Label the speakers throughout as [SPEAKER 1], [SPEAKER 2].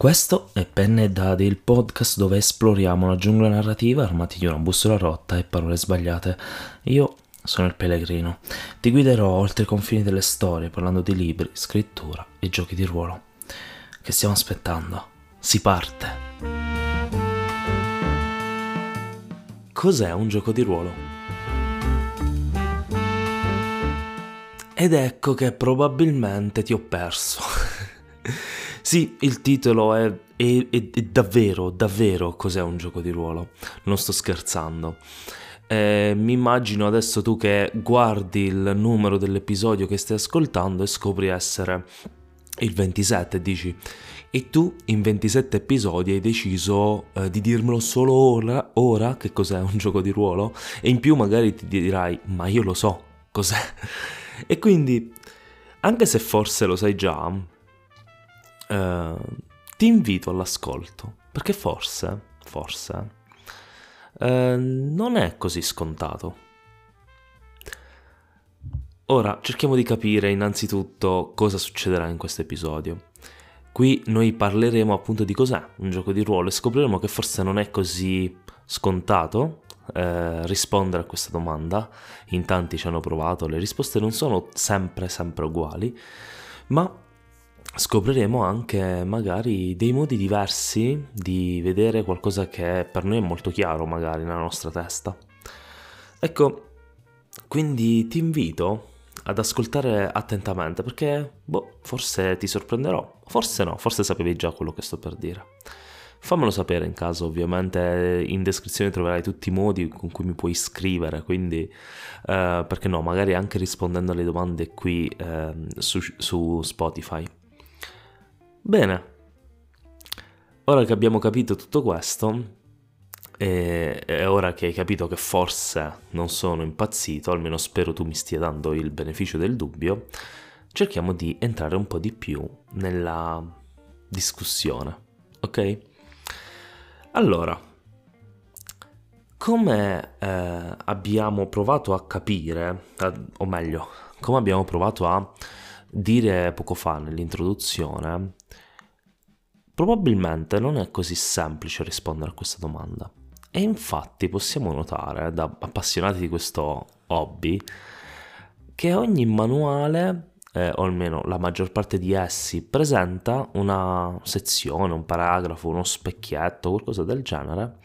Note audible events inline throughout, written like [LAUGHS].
[SPEAKER 1] Questo è Penne e Dadi, il podcast dove esploriamo la giungla narrativa armati di una bussola rotta e parole sbagliate. Io sono il pellegrino. Ti guiderò oltre i confini delle storie parlando di libri, scrittura e giochi di ruolo. Che stiamo aspettando? Si parte! Cos'è un gioco di ruolo? Ed ecco che probabilmente ti ho perso. Sì, il titolo è, è, è, è, davvero, davvero cos'è un gioco di ruolo. Non sto scherzando. Eh, mi immagino adesso tu che guardi il numero dell'episodio che stai ascoltando e scopri essere il 27 e dici e tu in 27 episodi hai deciso eh, di dirmelo solo ora, ora che cos'è un gioco di ruolo e in più magari ti dirai ma io lo so cos'è [LAUGHS] e quindi anche se forse lo sai già eh, ti invito all'ascolto, perché forse, forse, eh, non è così scontato. Ora cerchiamo di capire innanzitutto cosa succederà in questo episodio. Qui noi parleremo appunto di cos'è un gioco di ruolo e scopriremo che forse non è così scontato eh, rispondere a questa domanda. In tanti ci hanno provato, le risposte non sono sempre sempre uguali, ma scopriremo anche magari dei modi diversi di vedere qualcosa che per noi è molto chiaro magari nella nostra testa. Ecco, quindi ti invito ad ascoltare attentamente perché, boh, forse ti sorprenderò, forse no, forse sapevi già quello che sto per dire. Fammelo sapere in caso, ovviamente in descrizione troverai tutti i modi con cui mi puoi scrivere, quindi eh, perché no, magari anche rispondendo alle domande qui eh, su, su Spotify. Bene, ora che abbiamo capito tutto questo, e, ora che hai capito che forse non sono impazzito, almeno spero tu mi stia dando il beneficio del dubbio, cerchiamo di entrare un po' di più nella discussione, ok? Allora, come eh, abbiamo provato a capire, eh, o meglio, come abbiamo provato a dire poco fa nell'introduzione, probabilmente non è così semplice rispondere a questa domanda. E infatti possiamo notare, da appassionati di questo hobby, che ogni manuale, eh, o almeno la maggior parte di essi, presenta una sezione, un paragrafo, uno specchietto, qualcosa del genere,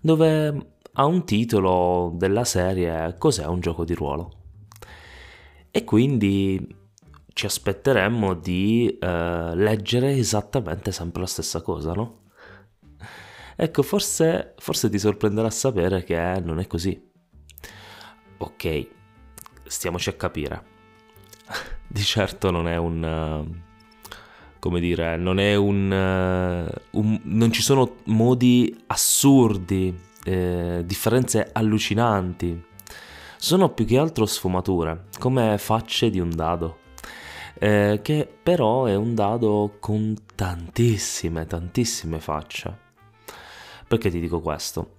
[SPEAKER 1] dove ha un titolo della serie Cos'è un gioco di ruolo? E quindi ci aspetteremmo di eh, leggere esattamente sempre la stessa cosa, no? Ecco, forse, forse ti sorprenderà sapere che non è così. Ok, stiamoci a capire. [LAUGHS] Di certo non è un... come dire, non è un... un non ci sono modi assurdi, eh, differenze allucinanti. Sono più che altro sfumature, come facce di un dado eh, che però è un dado con tantissime, tantissime facce. Perché ti dico questo?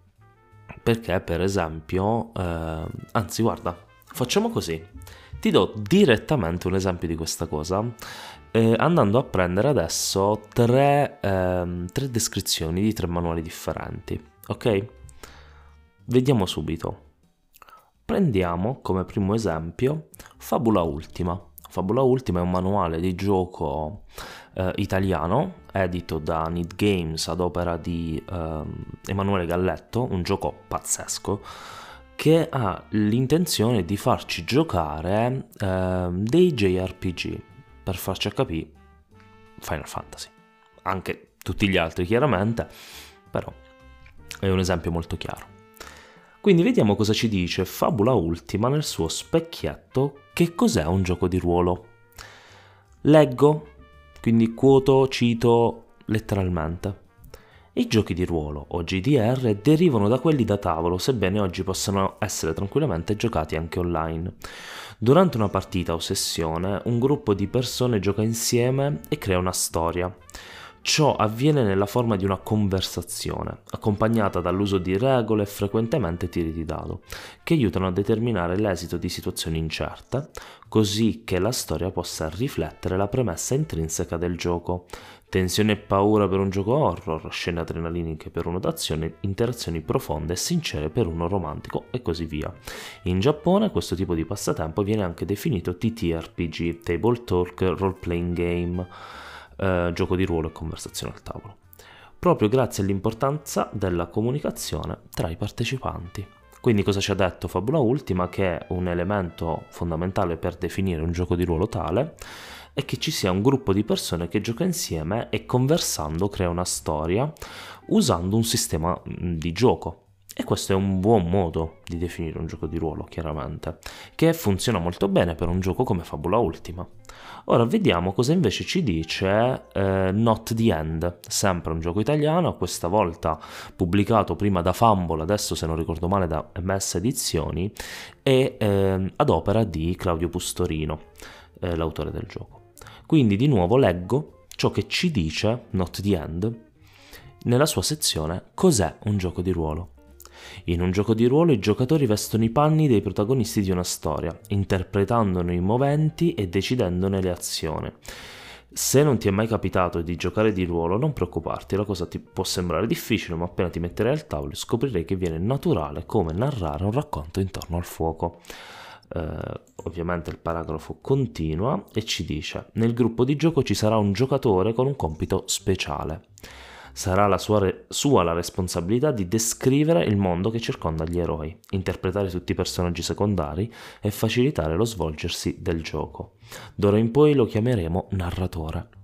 [SPEAKER 1] Perché per esempio, eh, anzi guarda, facciamo così, ti do direttamente un esempio di questa cosa eh, andando a prendere adesso tre, ehm, tre descrizioni di tre manuali differenti, ok? Vediamo subito. Prendiamo come primo esempio Fabula Ultima. Fabula Ultima è un manuale di gioco eh, italiano edito da Need Games ad opera di eh, Emanuele Galletto, un gioco pazzesco che ha l'intenzione di farci giocare eh, dei JRPG per farci capire Final Fantasy. Anche tutti gli altri chiaramente, però è un esempio molto chiaro. Quindi vediamo cosa ci dice Fabula Ultima nel suo specchietto che cos'è un gioco di ruolo. Leggo, quindi quoto, cito letteralmente. I giochi di ruolo, o GDR, derivano da quelli da tavolo, sebbene oggi possano essere tranquillamente giocati anche online. Durante una partita o sessione, un gruppo di persone gioca insieme e crea una storia. Ciò avviene nella forma di una conversazione, accompagnata dall'uso di regole e frequentemente tiri di dado, che aiutano a determinare l'esito di situazioni incerte, così che la storia possa riflettere la premessa intrinseca del gioco. Tensione e paura per un gioco horror, scene adrenaliniche per uno d'azione, interazioni profonde e sincere per uno romantico e così via. In Giappone questo tipo di passatempo viene anche definito TTRPG, Table Talk Role Playing Game eh, gioco di ruolo e conversazione al tavolo, proprio grazie all'importanza della comunicazione tra i partecipanti. Quindi cosa ci ha detto Fabula Ultima? Che un elemento fondamentale per definire un gioco di ruolo tale è che ci sia un gruppo di persone che gioca insieme e conversando crea una storia usando un sistema di gioco. E questo è un buon modo di definire un gioco di ruolo, chiaramente, che funziona molto bene per un gioco come Fabula Ultima. Ora vediamo cosa invece ci dice eh, Not the End, sempre un gioco italiano, questa volta pubblicato prima da Fumble, adesso se non ricordo male da MS Edizioni, e eh, ad opera di Claudio Pustorino, eh, l'autore del gioco. Quindi di nuovo leggo ciò che ci dice Not the End nella sua sezione Cos'è un gioco di ruolo? In un gioco di ruolo i giocatori vestono i panni dei protagonisti di una storia, interpretandone i moventi e decidendone le azioni. Se non ti è mai capitato di giocare di ruolo, non preoccuparti, la cosa ti può sembrare difficile, ma appena ti metterai al tavolo scoprirai che viene naturale come narrare un racconto intorno al fuoco. Uh, ovviamente il paragrafo continua e ci dice: Nel gruppo di gioco ci sarà un giocatore con un compito speciale sarà la sua, re- sua, la responsabilità di descrivere il mondo che circonda gli eroi, interpretare tutti i personaggi secondari e facilitare lo svolgersi del gioco. D'ora in poi lo chiameremo narratore.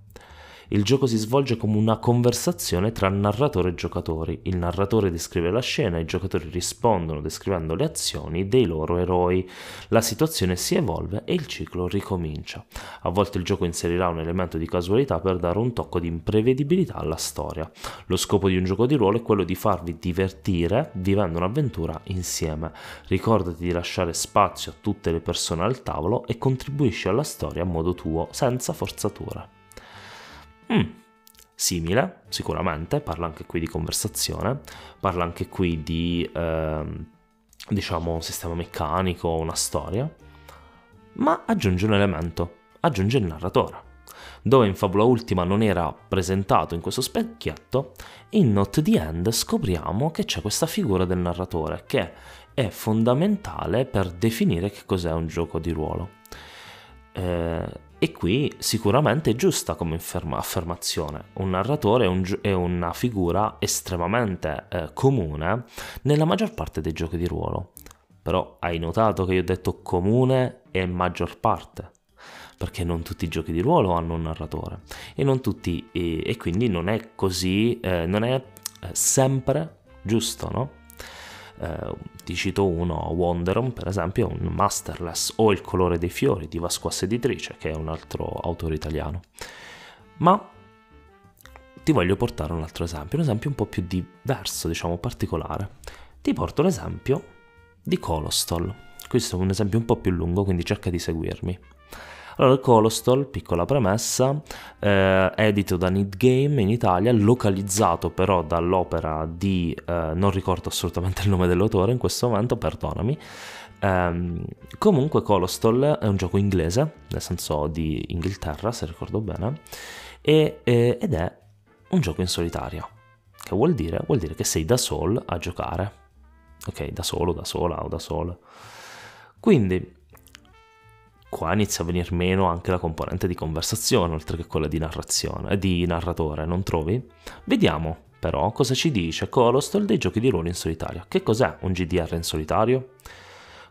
[SPEAKER 1] Il gioco si svolge come una conversazione tra narratore e giocatori. Il narratore descrive la scena, i giocatori rispondono descrivendo le azioni dei loro eroi. La situazione si evolve e il ciclo ricomincia. A volte il gioco inserirà un elemento di casualità per dare un tocco di imprevedibilità alla storia. Lo scopo di un gioco di ruolo è quello di farvi divertire vivendo un'avventura insieme. Ricordati di lasciare spazio a tutte le persone al tavolo e contribuisci alla storia a modo tuo, senza forzature. Mm, simile, sicuramente, parla anche qui di conversazione, parla anche qui di, eh, diciamo, un sistema meccanico, una storia, ma aggiunge un elemento, aggiunge il narratore. Dove in Fabula Ultima non era presentato in questo specchietto, in Not the End scopriamo che c'è questa figura del narratore che è fondamentale per definire che cos'è un gioco di ruolo. Eh, e qui sicuramente è giusta come affermazione. Un narratore è, un, è una figura estremamente eh, comune nella maggior parte dei giochi di ruolo. Però hai notato che io ho detto comune e maggior parte perché non tutti i giochi di ruolo hanno un narratore e tutti e, e quindi non è così eh, non è eh, sempre giusto no eh, ti cito uno, Wonderon per esempio, un masterless, o Il colore dei fiori di Vasquas Editrice, che è un altro autore italiano. Ma ti voglio portare un altro esempio, un esempio un po' più diverso, diciamo particolare. Ti porto l'esempio di Colostol. Questo è un esempio un po' più lungo, quindi cerca di seguirmi. Allora, Colostol, piccola premessa, eh, edito da Need Game in Italia, localizzato però dall'opera di, eh, non ricordo assolutamente il nome dell'autore in questo momento, perdonami. Eh, comunque Colostol è un gioco inglese, nel senso di Inghilterra, se ricordo bene, e, ed è un gioco in solitaria. Che vuol dire? Vuol dire che sei da solo a giocare. Ok, da solo, da sola o da solo. Quindi qua inizia a venire meno anche la componente di conversazione, oltre che quella di narrazione, eh, di narratore, non trovi? Vediamo però cosa ci dice Colostol dei giochi di ruolo in solitario. Che cos'è un GDR in solitario?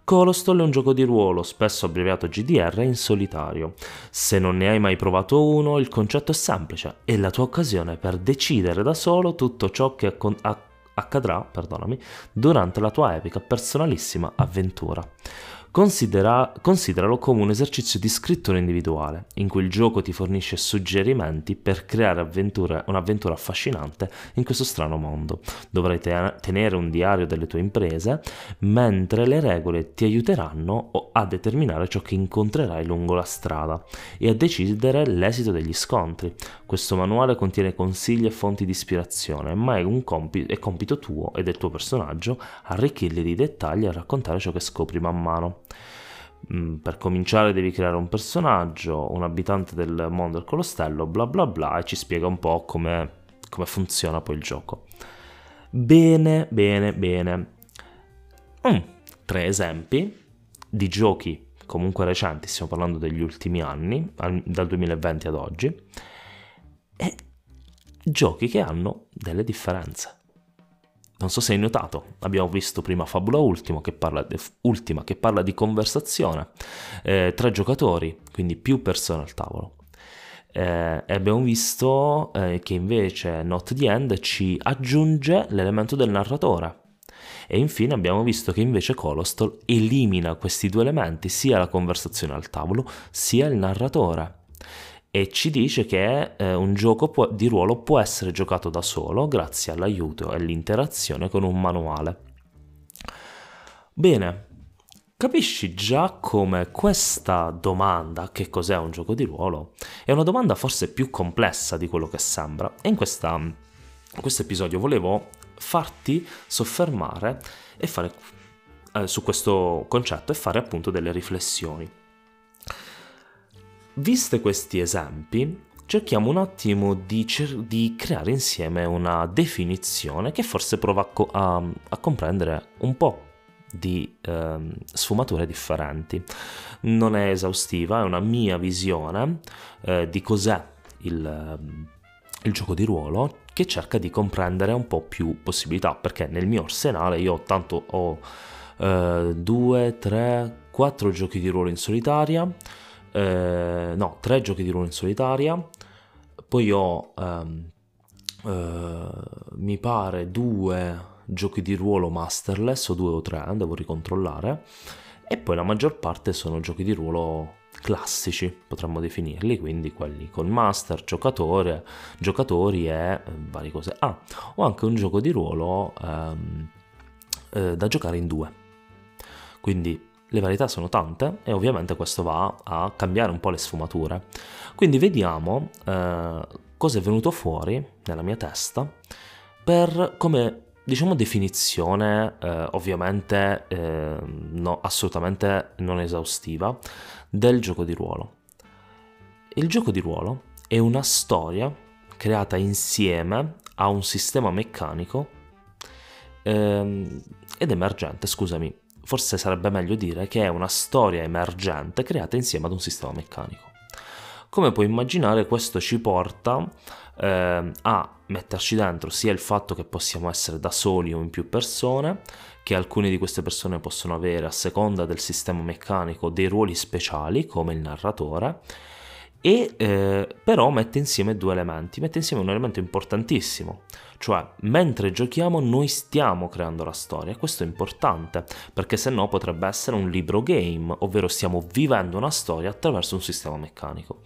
[SPEAKER 1] Colostol è un gioco di ruolo, spesso abbreviato GDR, in solitario. Se non ne hai mai provato uno, il concetto è semplice, è la tua occasione per decidere da solo tutto ciò che accadrà durante la tua epica personalissima avventura. Considera, consideralo come un esercizio di scrittura individuale, in cui il gioco ti fornisce suggerimenti per creare avventura, un'avventura affascinante in questo strano mondo. Dovrai tenere un diario delle tue imprese, mentre le regole ti aiuteranno a determinare ciò che incontrerai lungo la strada e a decidere l'esito degli scontri. Questo manuale contiene consigli e fonti di ispirazione, ma è, un compito, è compito tuo e del tuo personaggio arricchirli di dettagli e raccontare ciò che scopri man mano. Mm, per cominciare devi creare un personaggio, un abitante del mondo del colostello, bla bla bla, e ci spiega un po' come, come funziona poi il gioco. Bene, bene, bene. Mm, tre esempi di giochi comunque recenti, stiamo parlando degli ultimi anni, dal 2020 ad oggi, e giochi che hanno delle differenze. Non so se hai notato, abbiamo visto prima Fabula Ultima che parla, di, Ultima, che parla di conversazione, eh, tre giocatori, quindi più persone al tavolo. Eh, abbiamo visto eh, che invece Not the End ci aggiunge l'elemento del narratore. E infine abbiamo visto che invece Colostol elimina questi due elementi, sia la conversazione al tavolo, sia il narratore e ci dice che eh, un gioco può, di ruolo può essere giocato da solo grazie all'aiuto e all'interazione con un manuale. Bene, capisci già come questa domanda, che cos'è un gioco di ruolo, è una domanda forse più complessa di quello che sembra. E in, questa, in questo episodio volevo farti soffermare e fare, eh, su questo concetto e fare appunto delle riflessioni. Viste questi esempi, cerchiamo un attimo di, cer- di, creare insieme una definizione che forse prova a, co- a, a comprendere un po' di eh, sfumature differenti. Non è esaustiva, è una mia visione eh, di cos'è il, il, gioco di ruolo che cerca di comprendere un po' più possibilità, perché nel mio arsenale io tanto ho eh, due, tre, quattro giochi di ruolo in solitaria eh, no, tre giochi di ruolo in solitaria, poi ho, ehm, eh, mi pare, due giochi di ruolo masterless, o due o tre, devo ricontrollare, e poi la maggior parte sono giochi di ruolo classici, potremmo definirli, quindi quelli con master, giocatore, giocatori e eh, varie cose. Ah, ho anche un gioco di ruolo ehm, eh, da giocare in due. Quindi le varietà sono tante e ovviamente questo va a cambiare un po' le sfumature. Quindi vediamo eh, cosa è venuto fuori nella mia testa per come diciamo definizione eh, ovviamente eh, no, assolutamente non esaustiva del gioco di ruolo. Il gioco di ruolo è una storia creata insieme a un sistema meccanico ehm, ed emergente, scusami, forse sarebbe meglio dire che è una storia emergente creata insieme ad un sistema meccanico. Come puoi immaginare questo ci porta eh, a metterci dentro sia il fatto che possiamo essere da soli o in più persone, che alcune di queste persone possono avere a seconda del sistema meccanico dei ruoli speciali come il narratore, e eh, però mette insieme due elementi, mette insieme un elemento importantissimo, cioè mentre giochiamo noi stiamo creando la storia, questo è importante perché se no potrebbe essere un libro game, ovvero stiamo vivendo una storia attraverso un sistema meccanico.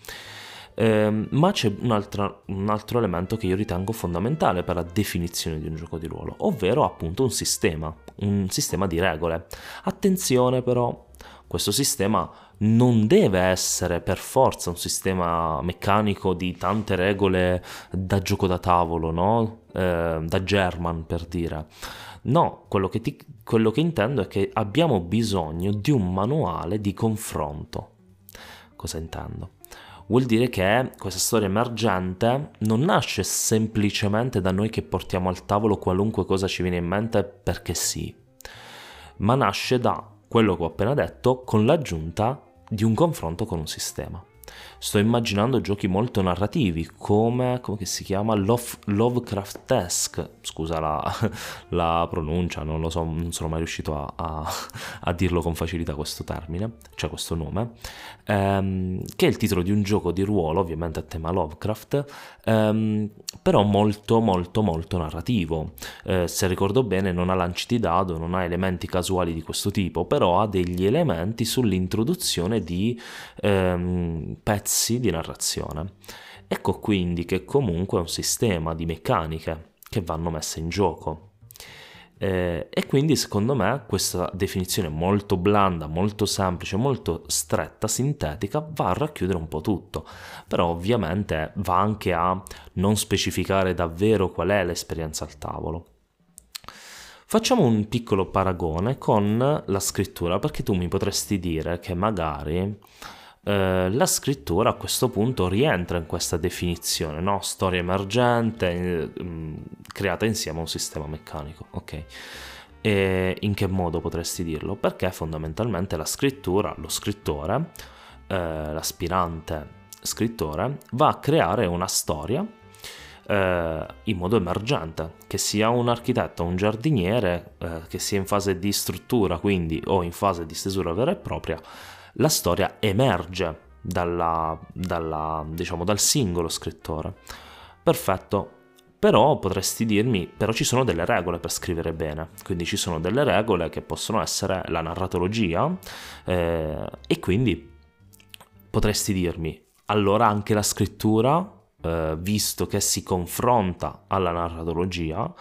[SPEAKER 1] Eh, ma c'è un un altro elemento che io ritengo fondamentale per la definizione di un gioco di ruolo, ovvero appunto un sistema, un sistema di regole. Attenzione però, questo sistema non deve essere per forza un sistema meccanico di tante regole da gioco da tavolo, no? Eh, da German per dire. No, quello che, ti, quello che intendo è che abbiamo bisogno di un manuale di confronto. Cosa intendo? Vuol dire che questa storia emergente non nasce semplicemente da noi che portiamo al tavolo qualunque cosa ci viene in mente perché sì, ma nasce da quello che ho appena detto con l'aggiunta di un confronto con un sistema. Sto immaginando giochi molto narrativi come, come si chiama? Love, Lovecraftesque. Scusa la, [LAUGHS] la, pronuncia non lo so non sono mai riuscito a, a, a dirlo con facilità questo termine cioè questo nome. Ehm, che è il titolo di un gioco di ruolo ovviamente a tema Lovecraft ehm, però molto molto molto narrativo. Eh, se ricordo bene non ha lanci di dado non ha elementi casuali di questo tipo però ha degli elementi sull'introduzione di ehm, pezzi pezzi di narrazione. Ecco quindi che comunque è un sistema di meccaniche che vanno messe in gioco. Eh, e quindi secondo me questa definizione molto blanda, molto semplice, molto stretta, sintetica, va a racchiudere un po' tutto. Però ovviamente va anche a non specificare davvero qual è l'esperienza al tavolo. Facciamo un piccolo paragone con la scrittura, perché tu mi potresti dire che magari eh, la scrittura a questo punto rientra in questa definizione, no? storia emergente eh, mm, creata insieme a un sistema meccanico. Ok. E in che modo potresti dirlo? Perché fondamentalmente la scrittura, lo scrittore, eh, l'aspirante scrittore, va a creare una storia eh, in modo emergente, che sia un architetto, un giardiniere, eh, che sia in fase di struttura, quindi o in fase di stesura vera e propria, la storia emerge dalla, dalla, diciamo, dal singolo scrittore. Perfetto, però potresti dirmi, però ci sono delle regole per scrivere bene, quindi ci sono delle regole che possono essere la narratologia eh, e quindi potresti dirmi, allora anche la scrittura, eh, visto che si confronta alla narratologia,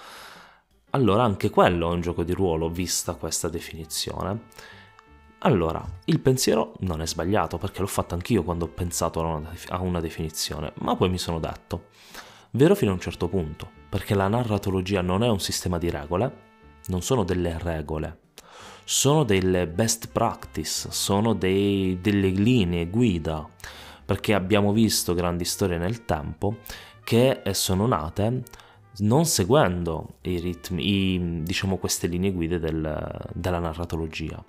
[SPEAKER 1] allora anche quello è un gioco di ruolo vista questa definizione. Allora, il pensiero non è sbagliato perché l'ho fatto anch'io quando ho pensato a una, definizione, ma poi mi sono detto, vero fino a un certo punto, perché la narratologia non è un sistema di regole, non sono delle regole, sono delle best practice, sono dei, delle linee guida, perché abbiamo visto grandi storie nel tempo che sono nate non seguendo i ritmi, i, diciamo queste linee guida del, della narratologia.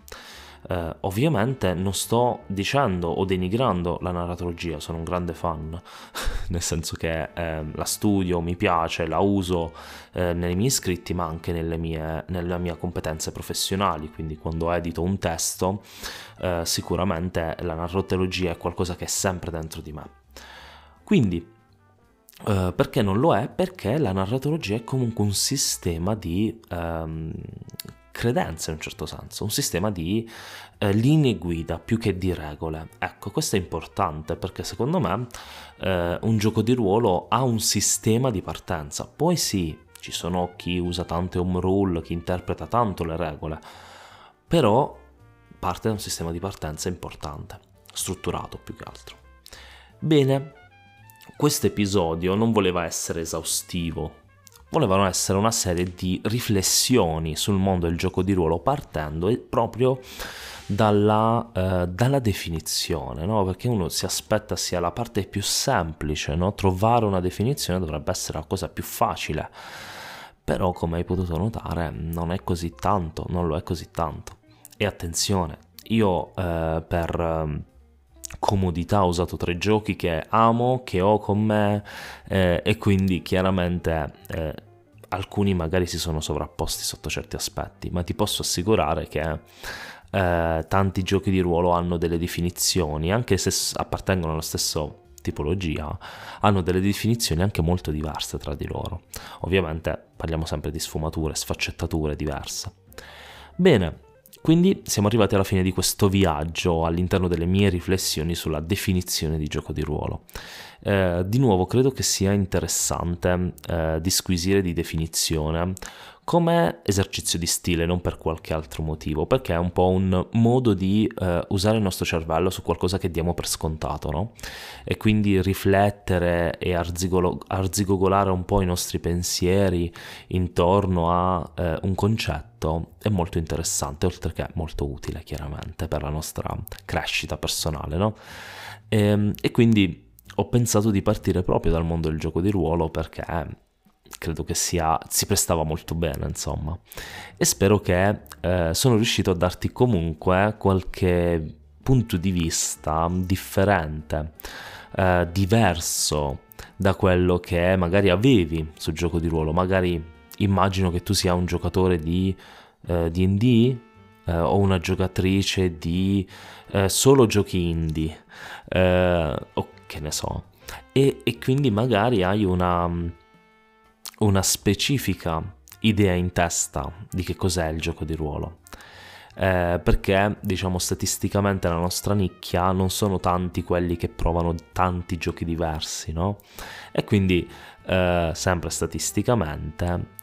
[SPEAKER 1] Eh, ovviamente non sto dicendo o denigrando la narratologia, sono un grande fan, [LAUGHS] nel senso che eh, la studio, mi piace, la uso eh, nei miei scritti, ma anche nelle mie, nelle mie competenze professionali, quindi quando edito un testo, eh, sicuramente la narratologia è qualcosa che è sempre dentro di me. Quindi, Uh, perché non lo è? Perché la narratologia è comunque un sistema di um, credenze in un certo senso, un sistema di eh, linee guida più che di regole. Ecco, questo è importante perché secondo me eh, un gioco di ruolo ha un sistema di partenza. Poi sì, ci sono chi usa tante home rule, chi interpreta tanto le regole, però parte da un sistema di partenza importante, strutturato più che altro. Bene, questo episodio non voleva essere esaustivo volevano essere una serie di riflessioni sul mondo del gioco di ruolo partendo proprio dalla, eh, dalla definizione, no? perché uno si aspetta sia la parte più semplice, no? trovare una definizione dovrebbe essere la cosa più facile, però come hai potuto notare non è così tanto, non lo è così tanto. E attenzione, io eh, per ehm, comodità ho usato tre giochi che amo, che ho con me eh, e quindi chiaramente eh, alcuni magari si sono sovrapposti sotto certi aspetti, ma ti posso assicurare che eh, tanti giochi di ruolo hanno delle definizioni, anche se appartengono alla stessa tipologia, hanno delle definizioni anche molto diverse tra di loro. Ovviamente parliamo sempre di sfumature, sfaccettature diverse. Bene, quindi siamo arrivati alla fine di questo viaggio all'interno delle mie riflessioni sulla definizione di gioco di ruolo. Eh, di nuovo credo che sia interessante eh, disquisire di definizione come esercizio di stile, non per qualche altro motivo, perché è un po' un modo di eh, usare il nostro cervello su qualcosa che diamo per scontato, no? E quindi riflettere e arzigolo- arzigogolare un po' i nostri pensieri intorno a eh, un concetto è molto interessante, oltre che molto utile chiaramente per la nostra crescita personale, no? E, ehm, e quindi ho pensato di partire proprio dal mondo del gioco di ruolo perché credo che sia, si prestava molto bene, insomma. E spero che eh, sono riuscito a darti comunque qualche punto di vista differente eh, diverso da quello che magari avevi sul gioco di ruolo. Magari immagino che tu sia un giocatore di eh, DD eh, o una giocatrice di eh, solo giochi indie, eh, o che ne so, e, e quindi magari hai una, una specifica idea in testa di che cos'è il gioco di ruolo. Eh, perché diciamo statisticamente nella nostra nicchia non sono tanti quelli che provano tanti giochi diversi, no? E quindi eh, sempre statisticamente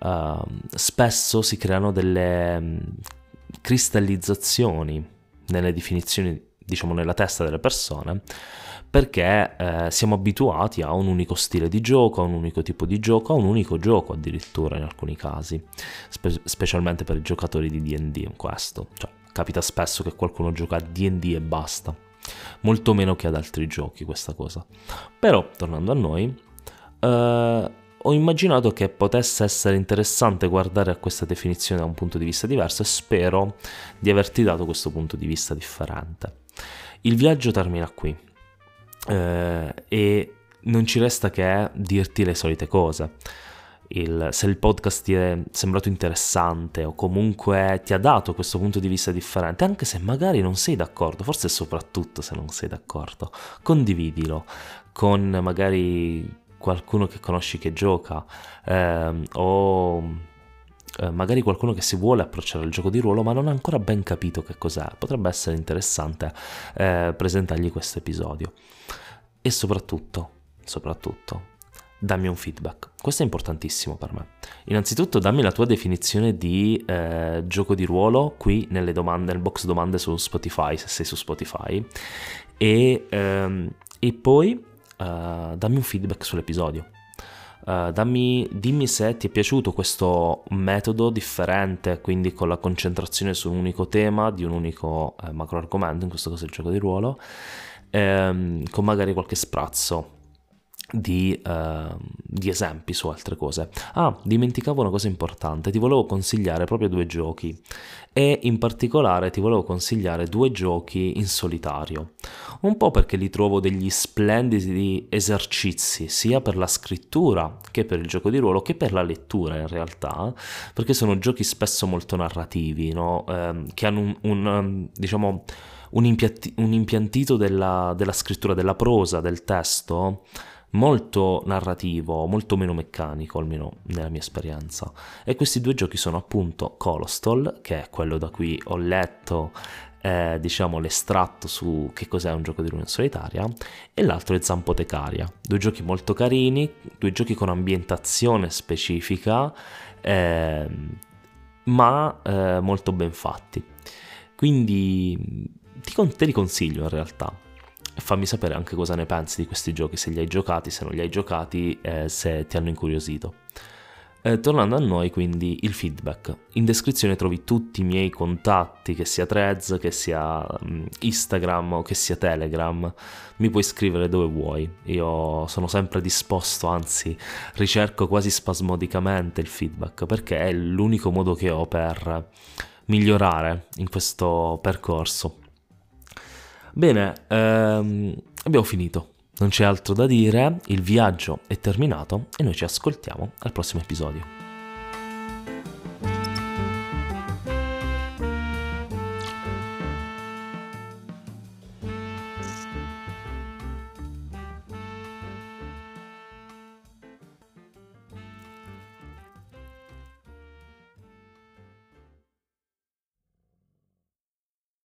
[SPEAKER 1] eh, spesso si creano delle mm, cristallizzazioni nelle definizioni, diciamo nella testa delle persone, perché eh, siamo abituati a un unico stile di gioco, a un unico tipo di gioco, a un unico gioco addirittura in alcuni casi, spe- specialmente per i giocatori di DD questo, cioè capita spesso che qualcuno gioca a DD e basta, molto meno che ad altri giochi questa cosa. Però, tornando a noi, eh, ho immaginato che potesse essere interessante guardare a questa definizione da un punto di vista diverso e spero di averti dato questo punto di vista differente. Il viaggio termina qui eh, e non ci resta che dirti le solite cose. Il, se il podcast ti è sembrato interessante o comunque ti ha dato questo punto di vista differente, anche se magari non sei d'accordo, forse soprattutto se non sei d'accordo, condividilo con magari qualcuno che conosci che gioca ehm, o eh, magari qualcuno che si vuole approcciare al gioco di ruolo ma non ha ancora ben capito che cos'è, potrebbe essere interessante eh, presentargli questo episodio. E soprattutto, soprattutto, dammi un feedback. Questo è importantissimo per me. Innanzitutto dammi la tua definizione di eh, gioco di ruolo qui nelle domande, nel box domande su Spotify, se sei su Spotify. E, ehm, e poi uh, dammi un feedback sull'episodio. Uh, dammi, dimmi se ti è piaciuto questo metodo differente, quindi con la concentrazione su un unico tema, di un unico eh, macro argomento, in questo caso il gioco di ruolo, ehm, con magari qualche sprazzo di, uh, di, esempi su altre cose. Ah, dimenticavo una cosa importante, ti volevo consigliare proprio due giochi e in particolare ti volevo consigliare due giochi in solitario, un po' perché li trovo degli splendidi esercizi sia per la scrittura che per il gioco di ruolo che per la lettura in realtà, perché sono giochi spesso molto narrativi, no? eh, che hanno un, un diciamo un, impianti- un impiantito della, della scrittura, della prosa, del testo molto narrativo, molto meno meccanico, almeno nella mia esperienza. E questi due giochi sono appunto Colostol, che è quello da cui ho letto eh, diciamo l'estratto su che cos'è un gioco di in solitaria e l'altro è Zampotecaria, due giochi molto carini, due giochi con ambientazione specifica eh, ma eh, molto ben fatti. Quindi ti, te li consiglio in realtà fammi sapere anche cosa ne pensi di questi giochi, se li hai giocati, se non li hai giocati, eh, se ti hanno incuriosito. Eh, tornando a noi, quindi il feedback. In descrizione trovi tutti i miei contatti, che sia Threads, che sia um, Instagram o che sia Telegram. Mi puoi scrivere dove vuoi. Io sono sempre disposto, anzi, ricerco quasi spasmodicamente il feedback perché è l'unico modo che ho per migliorare in questo percorso. Bene, ehm, abbiamo finito. Non c'è altro da dire, il viaggio è terminato e noi ci ascoltiamo al prossimo episodio.